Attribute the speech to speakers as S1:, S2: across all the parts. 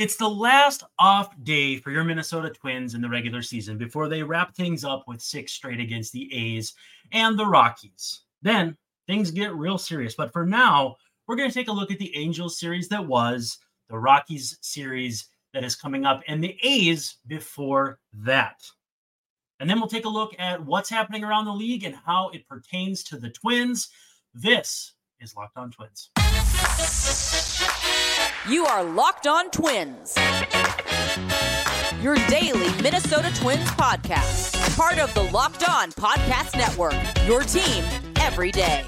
S1: It's the last off day for your Minnesota Twins in the regular season before they wrap things up with six straight against the A's and the Rockies. Then things get real serious. But for now, we're going to take a look at the Angels series that was, the Rockies series that is coming up, and the A's before that. And then we'll take a look at what's happening around the league and how it pertains to the Twins. This is Locked On Twins.
S2: You are Locked On Twins, your daily Minnesota Twins podcast, part of the Locked On Podcast Network, your team every day.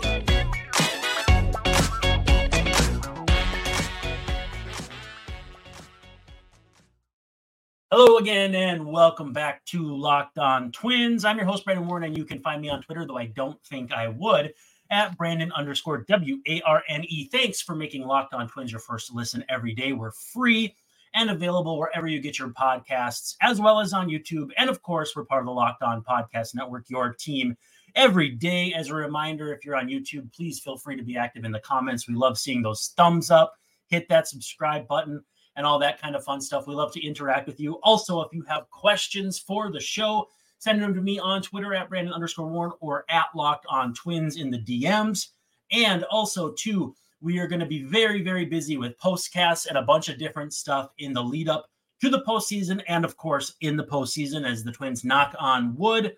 S1: Hello again, and welcome back to Locked On Twins. I'm your host, Brandon Warne, and you can find me on Twitter, though I don't think I would at Brandon underscore W A R N E. Thanks for making Locked On Twins your first listen every day. We're free and available wherever you get your podcasts, as well as on YouTube. And of course, we're part of the Locked On Podcast Network, your team every day. As a reminder, if you're on YouTube, please feel free to be active in the comments. We love seeing those thumbs up, hit that subscribe button, and all that kind of fun stuff. We love to interact with you. Also, if you have questions for the show, Send them to me on Twitter at Brandon underscore Warne or at Locked on Twins in the DMs. And also, too, we are going to be very, very busy with postcasts and a bunch of different stuff in the lead up to the postseason. And of course, in the postseason, as the Twins knock on wood,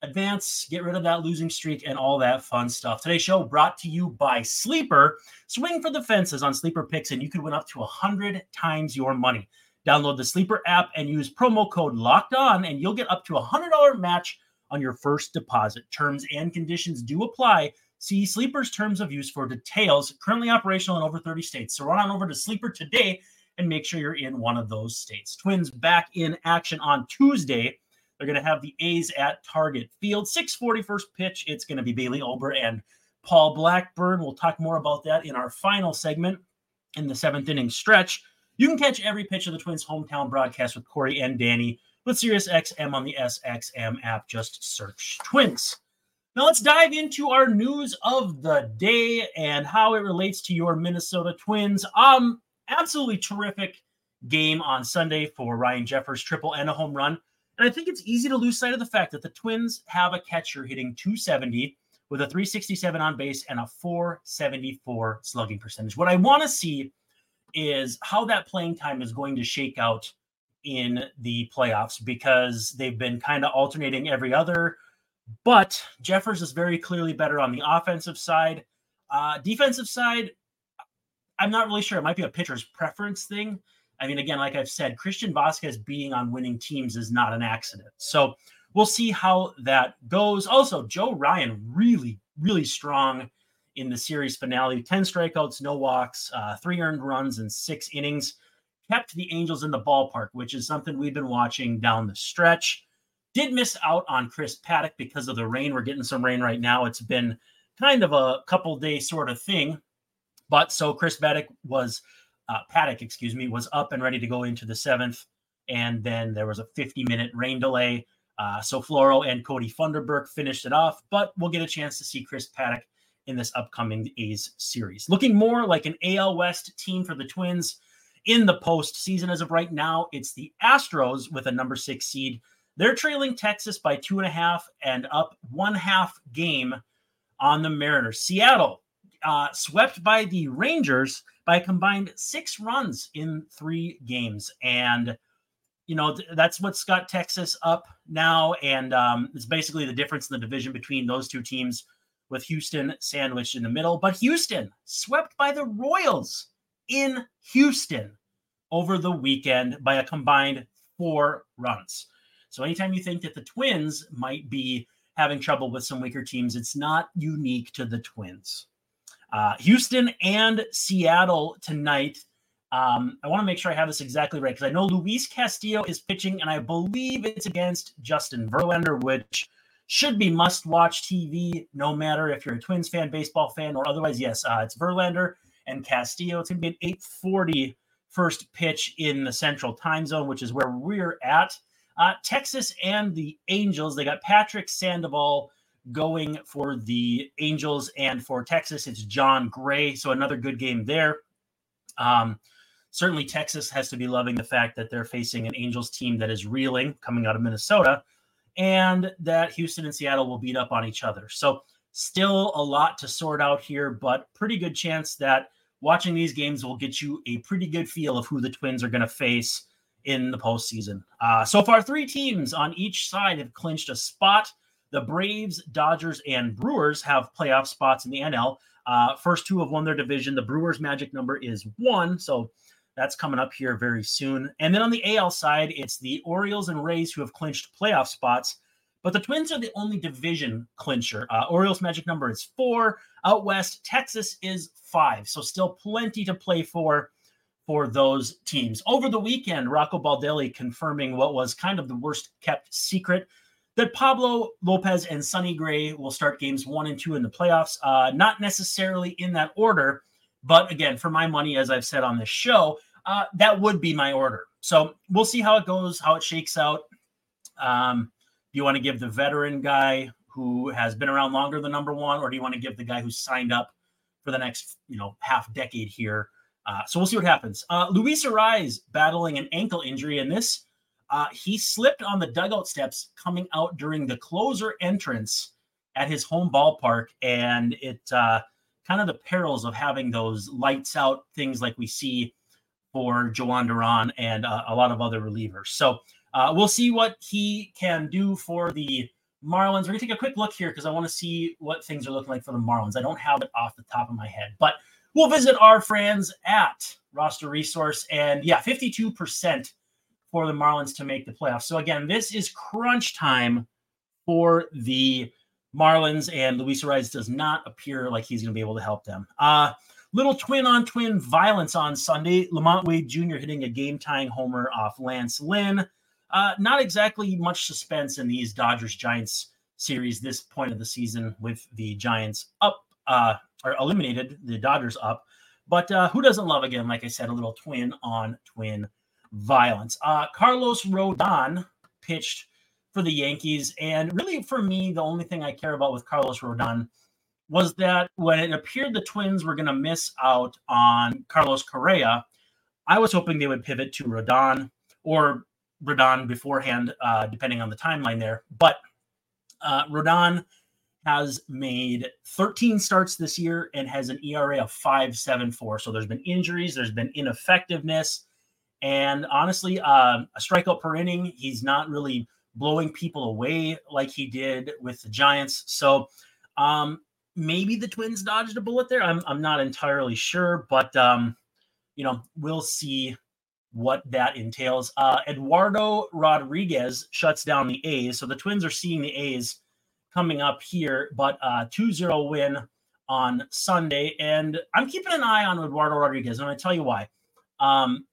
S1: advance, get rid of that losing streak, and all that fun stuff. Today's show brought to you by Sleeper. Swing for the fences on Sleeper Picks, and you could win up to 100 times your money. Download the Sleeper app and use promo code Locked On, and you'll get up to a hundred dollar match on your first deposit. Terms and conditions do apply. See Sleeper's terms of use for details. Currently operational in over 30 states. So run on over to Sleeper today and make sure you're in one of those states. Twins back in action on Tuesday. They're going to have the A's at Target Field. 640 first pitch. It's going to be Bailey Ober and Paul Blackburn. We'll talk more about that in our final segment in the seventh inning stretch. You can catch every pitch of the Twins' hometown broadcast with Corey and Danny with SiriusXM on the SXM app. Just search Twins. Now let's dive into our news of the day and how it relates to your Minnesota Twins. Um, absolutely terrific game on Sunday for Ryan Jeffers, triple and a home run. And I think it's easy to lose sight of the fact that the Twins have a catcher hitting 270 with a 367 on base and a 474 slugging percentage. What I want to see is how that playing time is going to shake out in the playoffs because they've been kind of alternating every other. But Jeffers is very clearly better on the offensive side. Uh, defensive side, I'm not really sure. It might be a pitcher's preference thing. I mean, again, like I've said, Christian Vazquez being on winning teams is not an accident. So we'll see how that goes. Also, Joe Ryan really, really strong in the series finale 10 strikeouts, no walks, uh, three earned runs, and six innings. Kept the Angels in the ballpark, which is something we've been watching down the stretch. Did miss out on Chris Paddock because of the rain. We're getting some rain right now. It's been kind of a couple day sort of thing. But so Chris Paddock was, uh, Paddack, excuse me, was up and ready to go into the seventh. And then there was a 50 minute rain delay. Uh, so Floro and Cody Funderburk finished it off, but we'll get a chance to see Chris Paddack in this upcoming A's series. Looking more like an AL West team for the Twins in the postseason as of right now. It's the Astros with a number six seed. They're trailing Texas by two and a half and up one half game on the Mariners. Seattle uh, swept by the Rangers by combined six runs in three games. And, you know, th- that's what's got Texas up now. And um, it's basically the difference in the division between those two teams with Houston sandwiched in the middle. But Houston swept by the Royals in Houston over the weekend by a combined four runs. So anytime you think that the Twins might be having trouble with some weaker teams, it's not unique to the Twins. Uh, Houston and Seattle tonight. Um, I want to make sure I have this exactly right because I know Luis Castillo is pitching, and I believe it's against Justin Verlander, which should be must watch TV, no matter if you're a Twins fan, baseball fan, or otherwise. Yes, uh, it's Verlander and Castillo. It's going to be an 840 first pitch in the central time zone, which is where we're at. Uh, Texas and the Angels, they got Patrick Sandoval going for the Angels, and for Texas, it's Jon Gray. So another good game there. Um, certainly Texas has to be loving the fact that they're facing an Angels team that is reeling coming out of Minnesota and that Houston and Seattle will beat up on each other. So, still a lot to sort out here, but pretty good chance that watching these games will get you a pretty good feel of who the Twins are going to face in the postseason. Uh, so far, three teams on each side have clinched a spot. The Braves, Dodgers, and Brewers have playoff spots in the NL. Uh, first two have won their division. The Brewers' magic number is one, so that's coming up here very soon. And then on the AL side, it's the Orioles and Rays who have clinched playoff spots. But the Twins are the only division clincher. Uh, Orioles' magic number is four. Out west, Texas is five. So still plenty to play for for those teams. Over the weekend, Rocco Baldelli confirming what was kind of the worst kept secret that Pablo Lopez and Sonny Gray will start games one and two in the playoffs. Uh, not necessarily in that order, but again, for my money, as I've said on this show, uh, that would be my order. So we'll see how it goes, how it shakes out. Um, do you want to give the veteran guy who has been around longer than number one, or do you want to give the guy who signed up for the next, you know, half decade here? Uh, so we'll see what happens. Uh, Luis Arraez battling an ankle injury, and this uh, he slipped on the dugout steps coming out during the closer entrance at his home ballpark, and it uh, kind of the perils of having those lights out things like we see for Jhoan Duran and uh, a lot of other relievers. So uh, we'll see what he can do for the Marlins. We're gonna take a quick look here because I want to see what things are looking like for the Marlins. I don't have it off the top of my head, but we'll visit our friends at Roster Resource, and yeah, 52% for the Marlins to make the playoffs. So again, this is crunch time for the Marlins, and Luis Arraez does not appear like he's going to be able to help them. Uh, little twin on twin violence on Sunday. LaMonte Wade Jr. hitting a game tying homer off Lance Lynn. Uh, not exactly much suspense in these Dodgers Giants series this point of the season with the Giants up uh, or eliminated, the Dodgers up. But uh, who doesn't love, again, like I said, a little twin on twin violence? Uh, Carlos Rodon pitched for the Yankees. And really, for me, the only thing I care about with Carlos Rodon was that when it appeared the Twins were going to miss out on Carlos Correa, I was hoping they would pivot to Rodon or Rodon beforehand, uh, depending on the timeline there. But uh, Rodon has made 13 starts this year and has an ERA of 5.74. So there's been injuries, there's been ineffectiveness, and honestly, uh, a strikeout per inning. He's not really blowing people away like he did with the Giants. So um, maybe the Twins dodged a bullet there. I'm I'm not entirely sure, but um, you know we'll see what that entails. Uh, Eduardo Rodriguez shuts down the A's, so the Twins are seeing the A's coming up here, but uh, 2-0 win on Sunday, and I'm keeping an eye on Eduardo Rodriguez, and I tell you why. Um,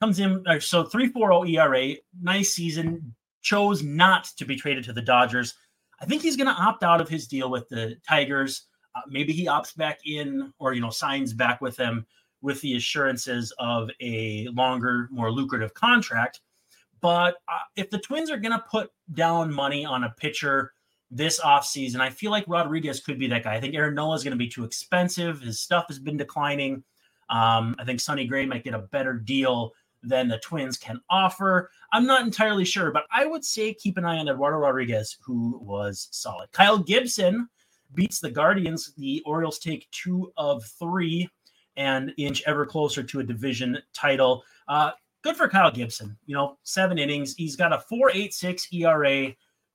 S1: comes in so 3-4-0 ERA, nice season, chose not to be traded to the Dodgers. I think he's going to opt out of his deal with the Tigers. Uh, maybe he opts back in or, you know, signs back with them with the assurances of a longer, more lucrative contract. But uh, if the Twins are going to put down money on a pitcher this offseason, I feel like Rodriguez could be that guy. I think Aaron Nola is going to be too expensive. His stuff has been declining. Um, I think Sonny Gray might get a better deal than the Twins can offer. I'm not entirely sure, but I would say keep an eye on Eduardo Rodriguez, who was solid. Kyle Gibson beats the Guardians. The Orioles take two of three and inch ever closer to a division title. Uh, good for Kyle Gibson. You know, seven innings. He's got a 4.86 ERA,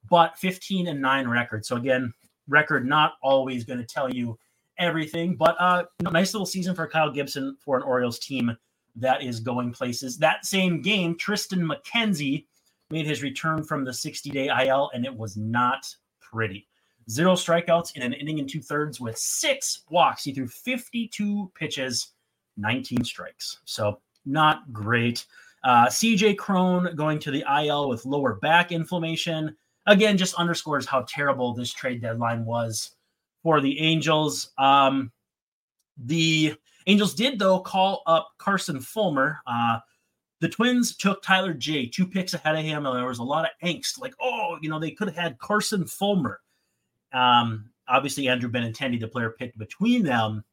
S1: but 15 and nine record. So again, record not always going to tell you everything, but uh, you know, nice little season for Kyle Gibson for an Orioles team that is going places. That same game, Triston McKenzie made his return from the 60 day IL, and it was not pretty. Zero strikeouts in an inning and two thirds with six walks. He threw 52 pitches, 19 strikes. So not great. Uh, CJ Cron going to the IL with lower back inflammation. Again, just underscores how terrible this trade deadline was for the Angels. Um, the Angels did, though, call up Carson Fulmer. Uh, the Twins took Tyler Jay two picks ahead of him, and there was a lot of angst. Like, oh, you know, they could have had Carson Fulmer. Um, obviously, Andrew Benintendi, the player picked between them,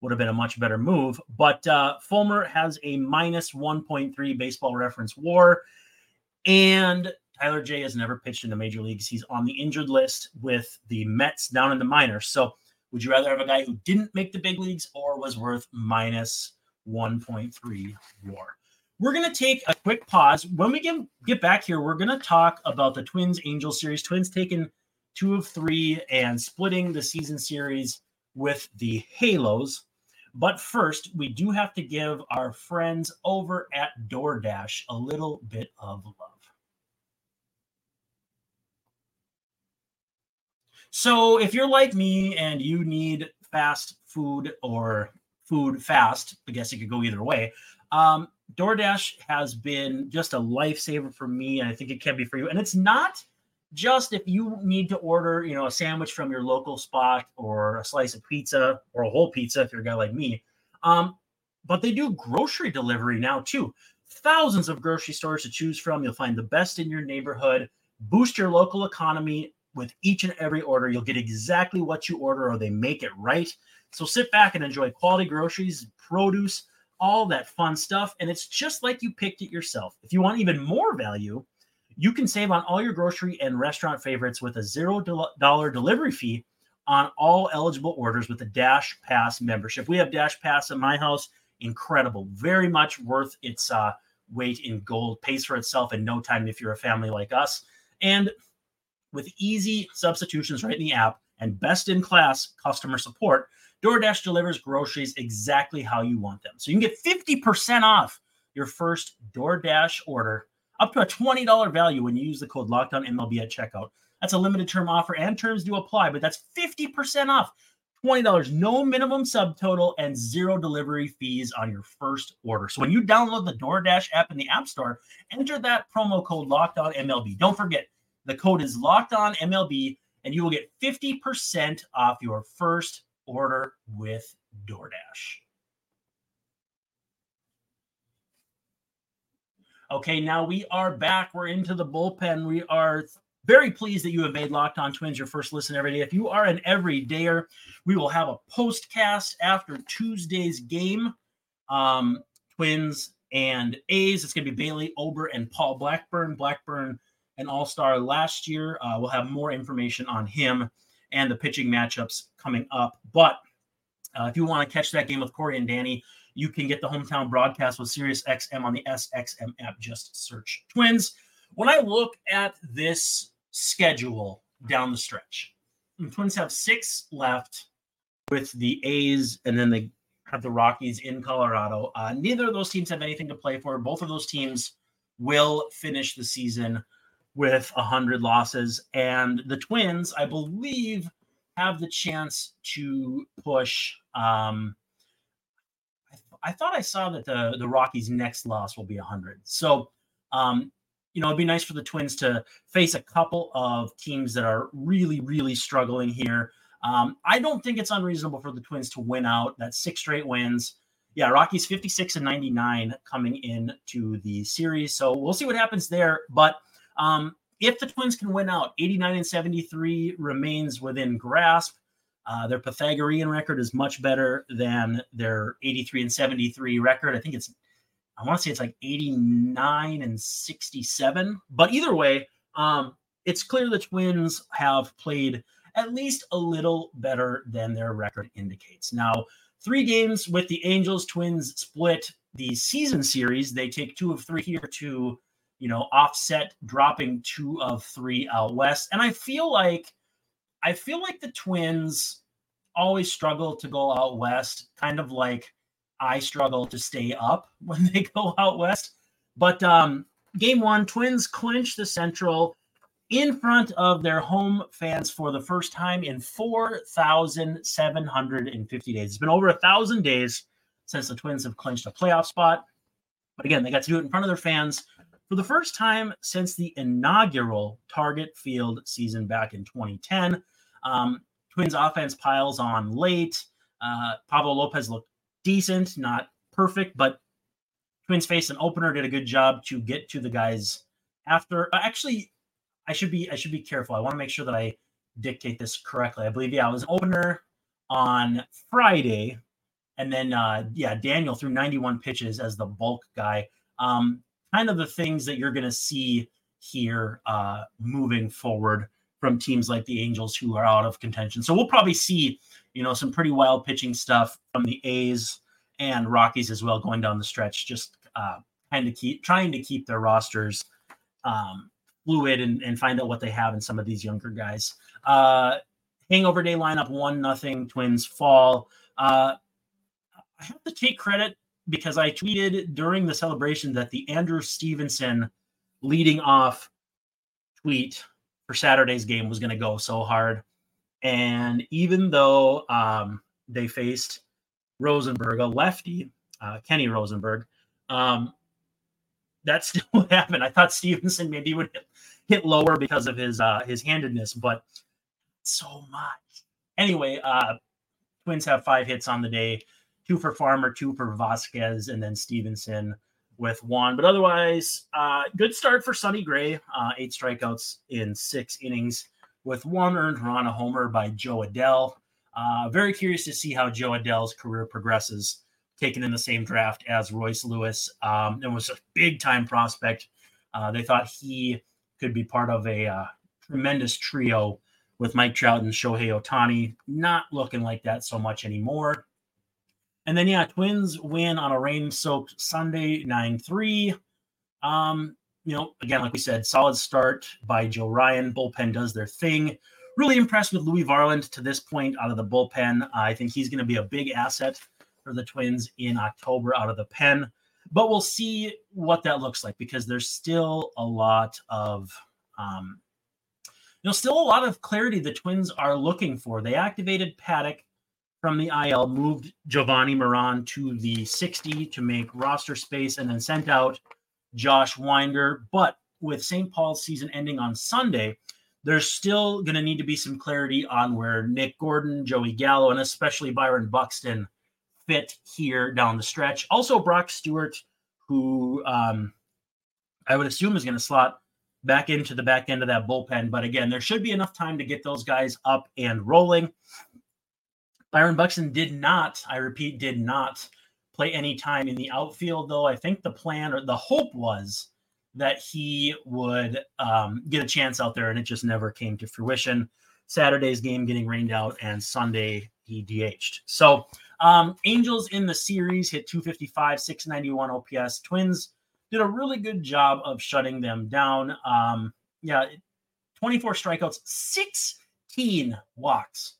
S1: would have been a much better move. But uh, Fulmer has a minus 1.3 baseball reference war. And Tyler Jay has never pitched in the major leagues. He's on the injured list with the Mets down in the minors. So would you rather have a guy who didn't make the big leagues or was worth minus 1.3 war? We're going to take a quick pause. When we get, get back here, we're going to talk about the Twins Angel series. Twins taking two of three and splitting the season series with the Halos. But first, we do have to give our friends over at DoorDash a little bit of love. So, if you're like me and you need fast food or food fast, I guess it could go either way. Um, DoorDash has been just a lifesaver for me, and I think it can be for you. And it's not just if you need to order, you know, a sandwich from your local spot or a slice of pizza or a whole pizza if you're a guy like me. Um, but they do grocery delivery now too. Thousands of grocery stores to choose from. You'll find the best in your neighborhood. Boost your local economy with each and every order. You'll get exactly what you order, or they make it right. So sit back and enjoy quality groceries, produce, all that fun stuff. And it's just like you picked it yourself. If you want even more value, you can save on all your grocery and restaurant favorites with a zero dollar delivery fee on all eligible orders with a Dash Pass membership. We have Dash Pass at my house. Incredible. Very much worth its uh, weight in gold. Pays for itself in no time if you're a family like us. And with easy substitutions right in the app and best in class customer support, DoorDash delivers groceries exactly how you want them. So you can get 50% off your first DoorDash order up to a $20 value when you use the code LOCKEDONMLB at checkout. That's a limited term offer and terms do apply, but that's 50% off. $20, no minimum subtotal, and zero delivery fees on your first order. So when you download the DoorDash app in the App Store, enter that promo code LOCKEDONMLB. Don't forget, the code is locked on MLB, and you will get 50% off your first order with DoorDash. Okay, now we are back. We're into the bullpen. We are very pleased that you have made Locked On Twins your first listen every day. If you are an everydayer, we will have a postcast after Tuesday's game. Um, Twins and A's. It's going to be Bailey Ober and Paul Blackburn. Blackburn, an all star last year. Uh, we'll have more information on him and the pitching matchups coming up. But uh, if you want to catch that game with Corey and Danny, you can get the hometown broadcast with Sirius XM on the SXM app. Just search Twins. When I look at this schedule down the stretch, the Twins have six left with the A's, and then they have the Rockies in Colorado. Uh, neither of those teams have anything to play for. Both of those teams will finish the season with 100 losses. And the Twins, I believe, have the chance to push. Um, I, th- I thought I saw that the, the Rockies' next loss will be 100. So, um, you know, it'd be nice for the Twins to face a couple of teams that are really, really struggling here. Um, I don't think it's unreasonable for the Twins to win out. That's six straight wins. Yeah, Rockies 56 and 99 coming into the series. So we'll see what happens there. But um, if the Twins can win out, 89 and 73 remains within grasp. Uh, their Pythagorean record is much better than their 83 and 73 record. I think it's, I want to say it's like 89 and 67. But either way, um, it's clear the Twins have played at least a little better than their record indicates. Now, three games with the Angels, Twins split the season series. They take two of three here to you know, offset dropping two of three out west. And I feel like I feel like the twins always struggle to go out west, kind of like I struggle to stay up when they go out west. But um game one, twins clinch the central in front of their home fans for the first time in 4,750 days. It's been over a thousand days since the Twins have clinched a playoff spot. But again, they got to do it in front of their fans for the first time since the inaugural Target Field season back in 2010. Um, Twins offense piles on late. Uh, Pablo Lopez looked decent, not perfect, but Twins face an opener did a good job to get to the guys after. Uh, actually, I should be I should be careful. I want to make sure that I dictate this correctly. I believe yeah, it was an opener on Friday, And then, uh, yeah, Daniel threw 91 pitches as the bulk guy. Um, kind of the things that you're going to see here uh, moving forward from teams like the Angels who are out of contention. So we'll probably see, you know, some pretty wild pitching stuff from the A's and Rockies as well going down the stretch. Just uh, kind of keep trying to keep their rosters um, fluid and, and find out what they have in some of these younger guys. Uh, Hangover Day lineup one nothing Twins fall. Uh, I have to take credit because I tweeted during the celebration that the Andrew Stevenson leading off tweet for Saturday's game was going to go so hard. And even though um, they faced Rosenberg, a lefty, uh, Kenny Rosenberg, um, that still happened. I thought Stevenson maybe would hit, hit lower because of his uh, his handedness, but so much. Anyway, uh, Twins have five hits on the day, two for Farmer, two for Vazquez, and then Stevenson with one. But otherwise, uh, good start for Sonny Gray. Uh, eight strikeouts in six innings with one earned run, a homer by Jo Adell. Uh, very curious to see how Jo Adell's career progresses, taken in the same draft as Royce Lewis. Um, and was a big time prospect. Uh, they thought he could be part of a uh, tremendous trio with Mike Trout and Shohei Ohtani. Not looking like that so much anymore. And then, yeah, Twins win on a rain soaked Sunday 9 3. Um, you know, again, like we said, solid start by Joe Ryan. Bullpen does their thing. Really impressed with Louie Varland to this point out of the bullpen. I think he's going to be a big asset for the Twins in October out of the pen. But we'll see what that looks like because there's still a lot of, um, you know, still a lot of clarity the Twins are looking for. They activated Paddack from the IL, moved Jovani Moran to the 60 to make roster space, and then sent out Josh Winder. But with St. Paul's season ending on Sunday, there's still going to need to be some clarity on where Nick Gordon, Joey Gallo, and especially Byron Buxton fit here down the stretch. Also, Brock Stewart, who um, I would assume is going to slot back into the back end of that bullpen. But again, there should be enough time to get those guys up and rolling. Byron Buxton did not, I repeat, did not play any time in the outfield, though I think the plan or the hope was that he would um, get a chance out there, and it just never came to fruition. Saturday's game getting rained out, and Sunday he DH'd. So, um, Angels in the series hit 255, 691 OPS. Twins did a really good job of shutting them down. Um, yeah, 24 strikeouts, 16 walks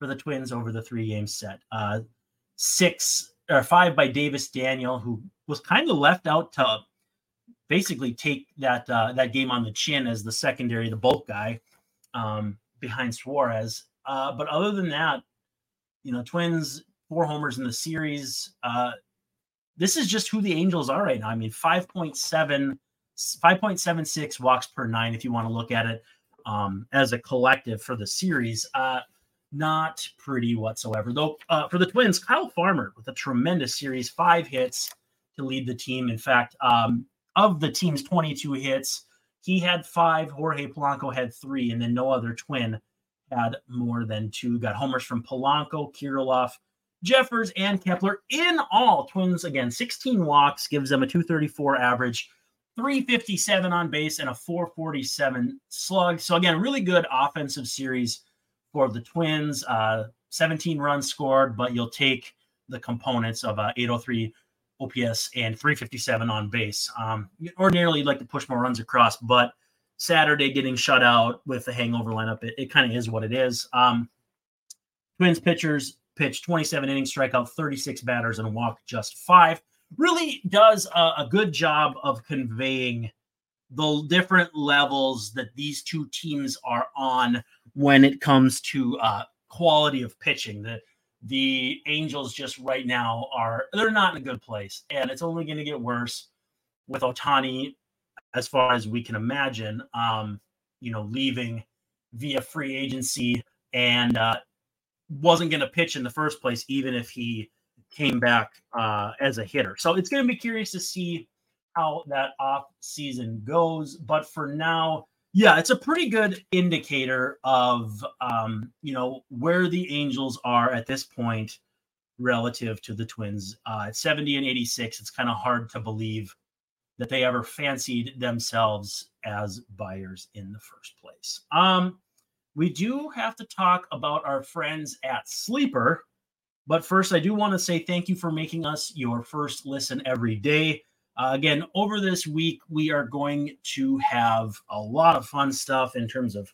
S1: for the Twins over the three game set. Uh, six or five by Davis Daniel, who was kind of left out to basically take that uh, that game on the chin as the secondary, the bulk guy um, behind Suarez. Uh, but other than that, you know, Twins four homers in the series. Uh, this is just who the Angels are right now. I mean, 5.7, 5.76 walks per nine, if you want to look at it um, as a collective for the series. Uh, not pretty whatsoever. Though uh, for the Twins, Kyle Farmer with a tremendous series, five hits to lead the team. In fact, um, of the team's 22 hits, he had five. Jorge Polanco had three, and then no other Twin had more than two. Got homers from Polanco, Kirilloff, Jeffers, and Kepler. In all, Twins again 16 walks gives them a 234 average. 357 on base and a 447 slug. So again, really good offensive series for the Twins. Uh, 17 runs scored, but you'll take the components of uh, 803 OPS and 357 on base. Um, ordinarily, you'd like to push more runs across, but Saturday getting shut out with the hangover lineup, it, it kind of is what it is. Um, Twins pitchers pitched 27 innings, strike out 36 batters, and walk just five. Really does a, a good job of conveying the different levels that these two teams are on when it comes to uh, quality of pitching. The the Angels just right now are they're not in a good place, and it's only going to get worse with Ohtani, as far as we can imagine. Um, you know, leaving via free agency and uh, wasn't going to pitch in the first place, even if he came back uh, as a hitter. So it's going to be curious to see how that off season goes. But for now, yeah, it's a pretty good indicator of um, you know where the Angels are at this point relative to the Twins. Uh, at 70 and 86, it's kind of hard to believe that they ever fancied themselves as buyers in the first place. Um, we do have to talk about our friends at Sleeper. But first, I do want to say thank you for making us your first listen every day. Uh, again, over this week, we are going to have a lot of fun stuff in terms of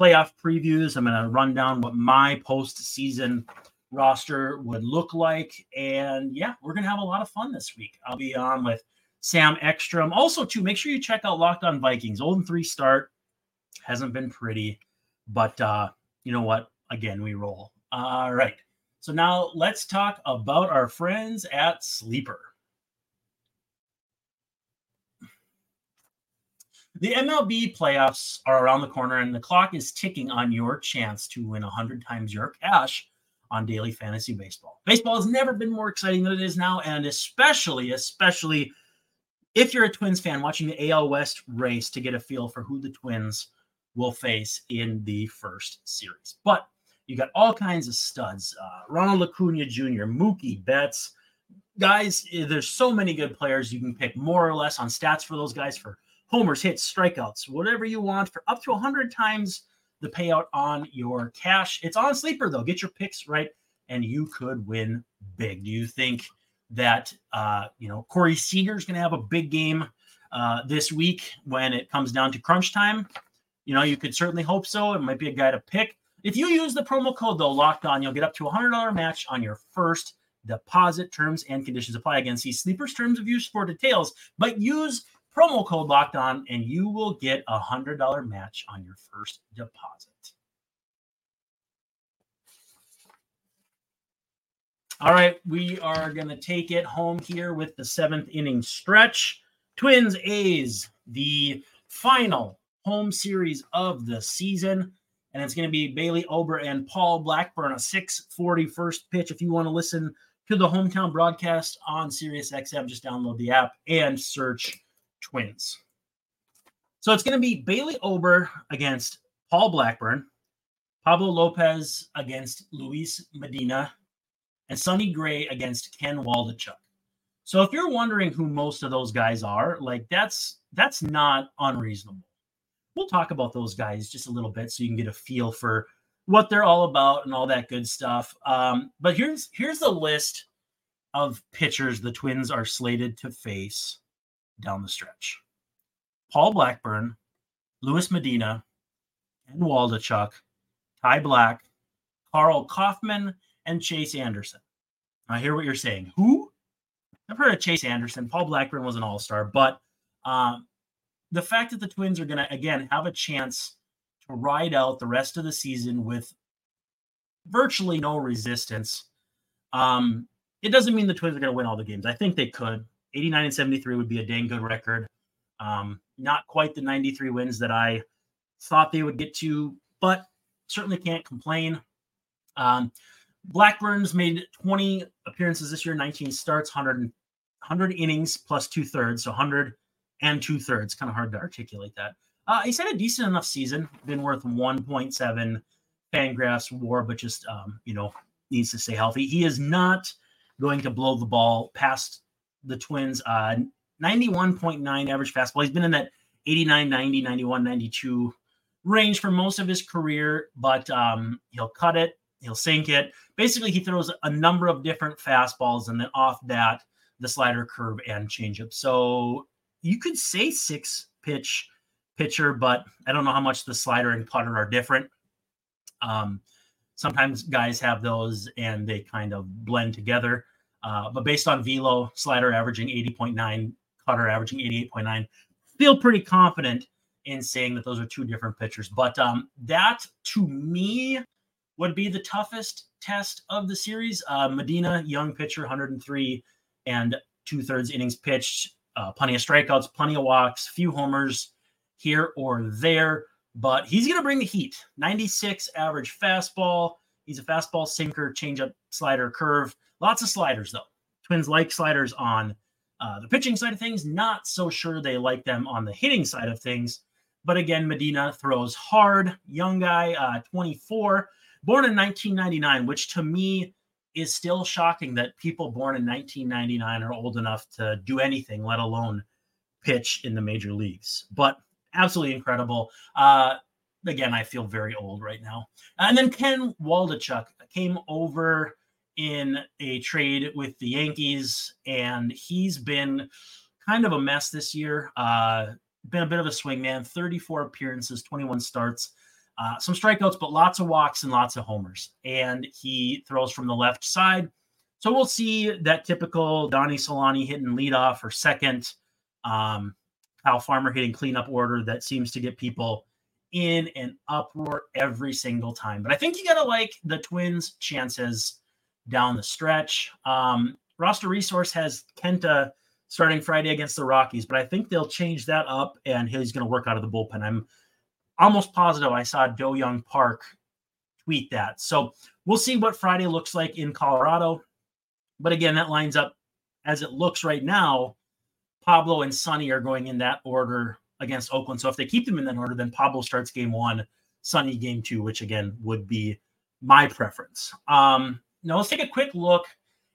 S1: playoff previews. I'm going to run down what my postseason roster would look like. And yeah, we're going to have a lot of fun this week. I'll be on with Sam Ekstrom. Also, too, make sure you check out Locked On Vikings. Old and three start hasn't been pretty, but uh, you know what? Again, we roll. All right. So now let's talk about our friends at Sleeper. The MLB playoffs are around the corner, and the clock is ticking on your chance to win 100 times your cash on daily fantasy baseball. Baseball has never been more exciting than it is now, and especially, especially if you're a Twins fan watching the AL West race to get a feel for who the Twins will face in the first series. But you got all kinds of studs uh, Ronald Acuna Jr., Mookie Betts. Guys, eh, there's so many good players. You can pick more or less on stats for those guys for homers, hits, strikeouts, whatever you want for up to 100 times the payout on your cash. It's on sleeper though. Get your picks right, and you could win big. Do you think that uh, you know Corey Seager is going to have a big game uh, this week when it comes down to crunch time. You know, you could certainly hope so. It might be a guy to pick. If you use the promo code though, locked on, you'll get up to a hundred dollar match on your first deposit. Terms and conditions apply. Again, see Sleepers terms of use for details. But use promo code locked on, and you will get a hundred dollar match on your first deposit. All right, we are going to take it home here with the seventh inning stretch. Twins A's, the final home series of the season. And it's going to be Bailey Ober and Paul Blackburn, a 640 first pitch. If you want to listen to the hometown broadcast on SiriusXM, just download the app and search Twins. So it's going to be Bailey Ober against Paul Blackburn, Pablo Lopez against Luis Medina, and Sonny Gray against Ken Waldichuk. So if you're wondering who most of those guys are, like that's that's not unreasonable. We'll talk about those guys just a little bit so you can get a feel for what they're all about and all that good stuff. Um, but here's here's the list of pitchers the Twins are slated to face down the stretch. Paul Blackburn, Luis Medina, and Waldichuk, Ty Blach, Karl Kauffmann, and Chase Anderson. I hear what you're saying. Who? I've heard of Chase Anderson. Paul Blackburn was an all star, but um, the fact that the Twins are going to, again, have a chance to ride out the rest of the season with virtually no resistance, um, it doesn't mean the Twins are going to win all the games. I think they could. 89 and 73 would be a dang good record. Um, not quite the 93 wins that I thought they would get to, but certainly can't complain. Um, Blackburn's made 20 appearances this year, 19 starts, 100, 100 innings plus two thirds, so 100 and two thirds. Kind of hard to articulate that. Uh, he's had a decent enough season, been worth 1.7 Fangraphs WAR, but just um, you know needs to stay healthy. He is not going to blow the ball past the Twins. Uh, 91.9 average fastball. He's been in that 89, 90, 91, 92 range for most of his career, but um, he'll cut it he'll sink it. Basically, he throws a number of different fastballs, and then off that, the slider, curve, and changeup. So you could say six pitch pitcher, but I don't know how much the slider and cutter are different. Um, sometimes guys have those and they kind of blend together. Uh, but based on velo, slider averaging 80.9, cutter averaging 88.9, feel pretty confident in saying that those are two different pitchers. But um, that to me would be the toughest test of the series. Uh, Medina, young pitcher, 103 and two thirds innings pitched, uh, plenty of strikeouts, plenty of walks, few homers here or there, but he's going to bring the heat. 96 average fastball. He's a fastball sinker, changeup, slider, curve. Lots of sliders, though. Twins like sliders on uh, the pitching side of things. Not so sure they like them on the hitting side of things. But again, Medina throws hard. Young guy, uh, 24 born in 1999, which to me is still shocking that people born in 1999 are old enough to do anything, let alone pitch in the major leagues. But absolutely incredible. Uh, again, I feel very old right now. And then Ken Waldichuk came over in a trade with the Yankees, and he's been kind of a mess this year. Uh, been a bit of a swingman, 34 appearances, 21 starts, uh, some strikeouts, but lots of walks and lots of homers. And he throws from the left side. So we'll see that typical Donnie Solano hitting leadoff or second, um, Kyle Farmer hitting cleanup order that seems to get people in an uproar every single time. But I think you got to like the Twins' chances down the stretch. Um, roster resource has Kenta starting Friday against the Rockies, but I think they'll change that up and he's going to work out of the bullpen. I'm almost positive I saw Do-Hyoung Park tweet that. So we'll see what Friday looks like in Colorado. But again, that lines up as it looks right now. Pablo and Sonny are going in that order against Oakland. So if they keep them in that order, then Pablo starts game one, Sonny game two, which again would be my preference. Um, now let's take a quick look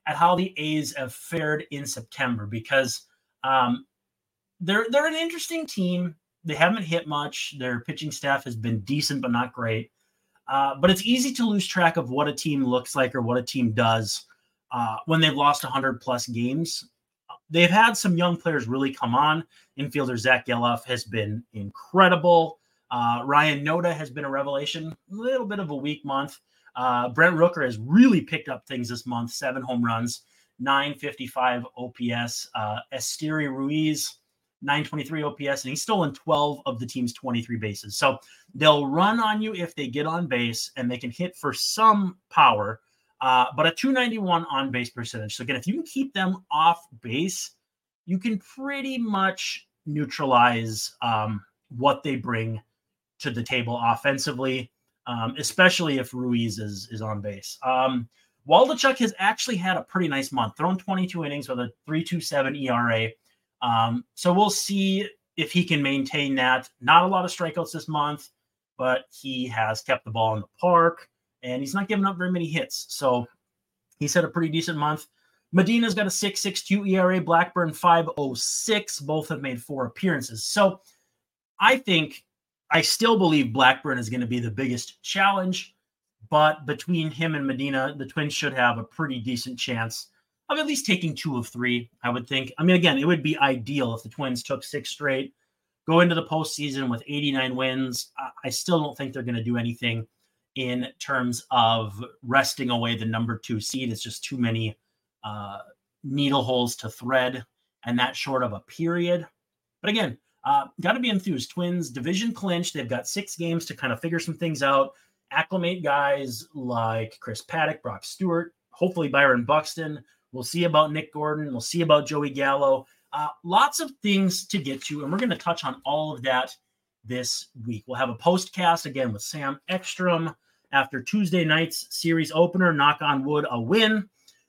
S1: at how the A's have fared in September because um, they're they're an interesting team. They haven't hit much. Their pitching staff has been decent but not great. Uh, but it's easy to lose track of what a team looks like or what a team does uh, when they've lost 100 plus games. They've had some young players really come on. Infielder Zach Gelof has been incredible. Uh, Ryan Noda has been a revelation. A little bit of a weak month. Uh, Brent Rooker has really picked up things this month. Seven home runs, 955 OPS. Uh, Esteury Ruiz, 923 OPS, and he's stolen 12 of the team's 23 bases. So they'll run on you if they get on base and they can hit for some power, uh, but a 291 on base percentage. So again, if you can keep them off base, you can pretty much neutralize um, what they bring to the table offensively um, especially if Ruiz is is on base. Um, Waldichuk has actually had a pretty nice month, thrown 22 innings with a 3.27 ERA. Um, so we'll see if he can maintain that. Not a lot of strikeouts this month, but he has kept the ball in the park and he's not giving up very many hits. So he's had a pretty decent month. Medina's got a 6.62 ERA, Blackburn 5.06. Both have made four appearances. So I think I still believe Blackburn is going to be the biggest challenge, but between him and Medina, the Twins should have a pretty decent chance of at least taking two of three. I would think. I mean, again, it would be ideal if the Twins took six straight, go into the postseason with 89 wins. I still don't think they're going to do anything in terms of resting away the number two seed. It's just too many uh, needle holes to thread, and that short of a period. But again, uh, got to be enthused. Twins division clinch. They've got six games to kind of figure some things out, acclimate guys like Chris Paddack, Brock Stewart, hopefully Byron Buxton. We'll see about Nick Gordon. We'll see about Joey Gallo. Uh, lots of things to get to, and we're going to touch on all of that this week. We'll have a postcast again with Sam Ekstrom after Tuesday night's series opener. Knock on wood, a win.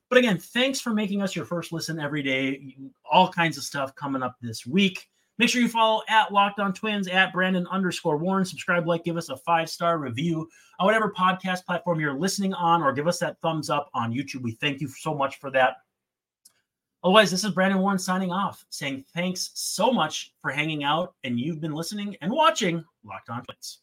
S1: But again, thanks for making us your first listen every day. All kinds of stuff coming up this week. Make sure you follow at Locked On Twins at Brandon underscore Warren. Subscribe, like, give us a five star review on whatever podcast platform you're listening on, or give us that thumbs up on YouTube. We thank you so much for that. Otherwise, this is Brandon Warne signing off, saying thanks so much for hanging out, and you've been listening and watching Locked On Twins.